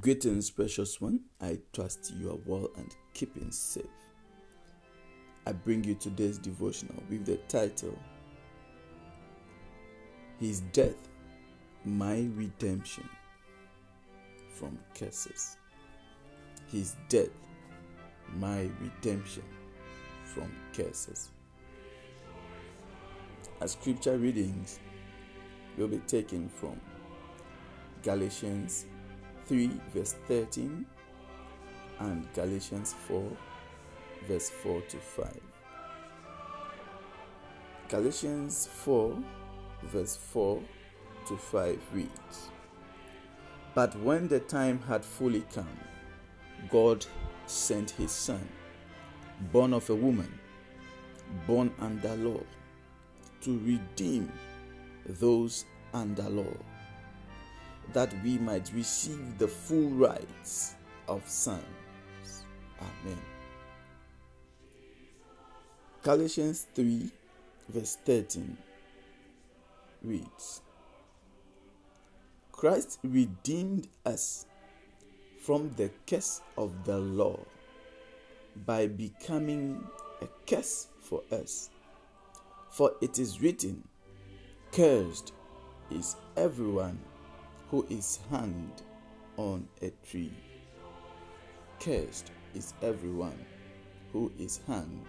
Greetings, precious one. I trust you are well and keeping safe. I bring you today's devotional with the title His Death, My Redemption from Curses. His death, my redemption from curses. As scripture readings will be taken from Galatians 3, verse 13, and Galatians 4, verse 4 to 5. Galatians 4, verse 4 to 5 reads But when the time had fully come, God sent his Son, born of a woman, born under law, to redeem those under law that we might receive the full rights of sons. Amen. Galatians 3, verse 13 reads Christ redeemed us from the curse of the law by becoming a curse for us. For it is written, Cursed is everyone who is hanged on a tree. Cursed is everyone who is hanged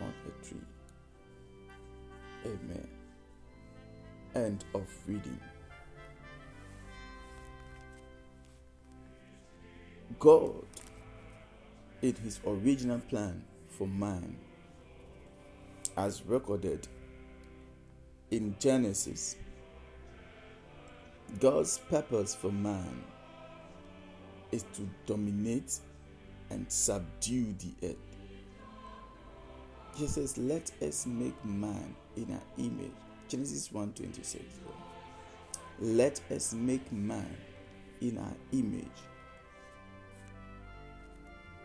on a tree. Amen. End of reading. God, in his original plan for man, as recorded in Genesis God's purpose for man is to dominate and subdue the earth. He says, Let us make man in our image. Genesis 1:26. Let us make man in our image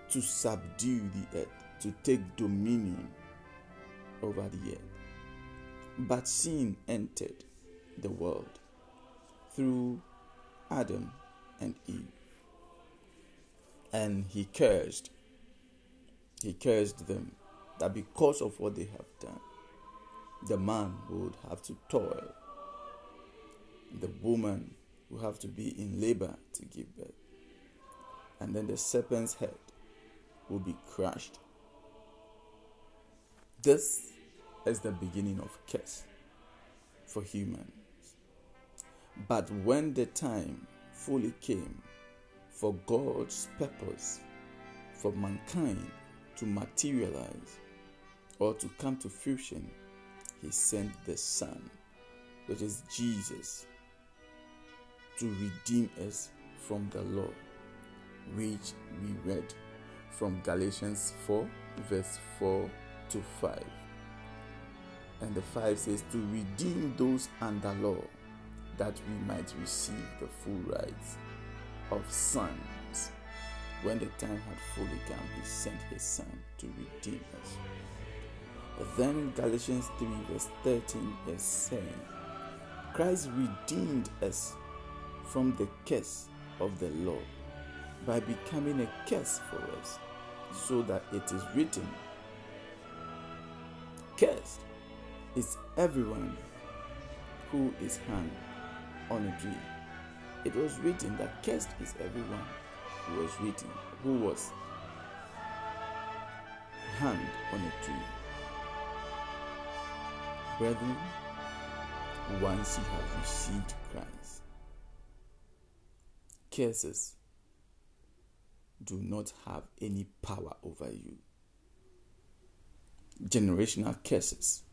to subdue the earth, to take dominion over the earth. But sin entered the world through Adam and Eve. And he cursed. He cursed them that because of what they have done, the man would have to toil, the woman would have to be in labor to give birth, and then the serpent's head will be crushed. This is the beginning of curse for human but when the time fully came for God's purpose for mankind to materialize or to come to fruition, He sent the Son, which is Jesus, to redeem us from the law, which we read from Galatians 4, verse 4 to 5. And the 5 says, To redeem those under law that we might receive the full rights of sons. When the time had fully come, he sent his son to redeem us. But then Galatians 3, verse 13 is saying, Christ redeemed us from the curse of the law by becoming a curse for us, so that it is written, Cursed is everyone who is hanged on a tree. It was written that cursed is everyone who was written, who was hanged on a tree. Brethren, once you have received Christ, curses do not have any power over you. Generational curses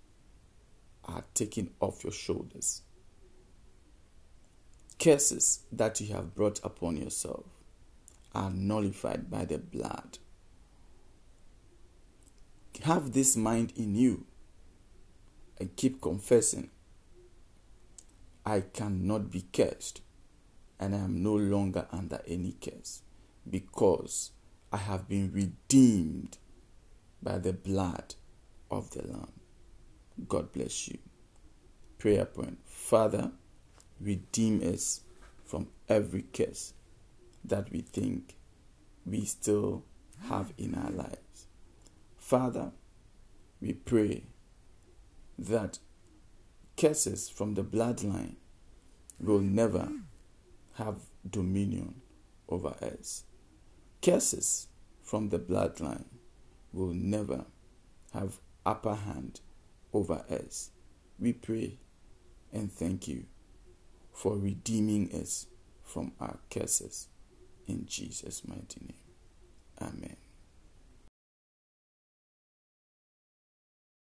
are taken off your shoulders curses that you have brought upon yourself are nullified by the blood. Have this mind in you and keep confessing I cannot be cursed and I am no longer under any curse because I have been redeemed by the blood of the Lamb. God bless you. Prayer point Father, redeem us from every curse that we think we still have in our lives. Father, we pray that curses from the bloodline will never have dominion over us. Curses from the bloodline will never have upper hand over us. We pray and thank you for redeeming us from our curses. In Jesus' mighty name. Amen.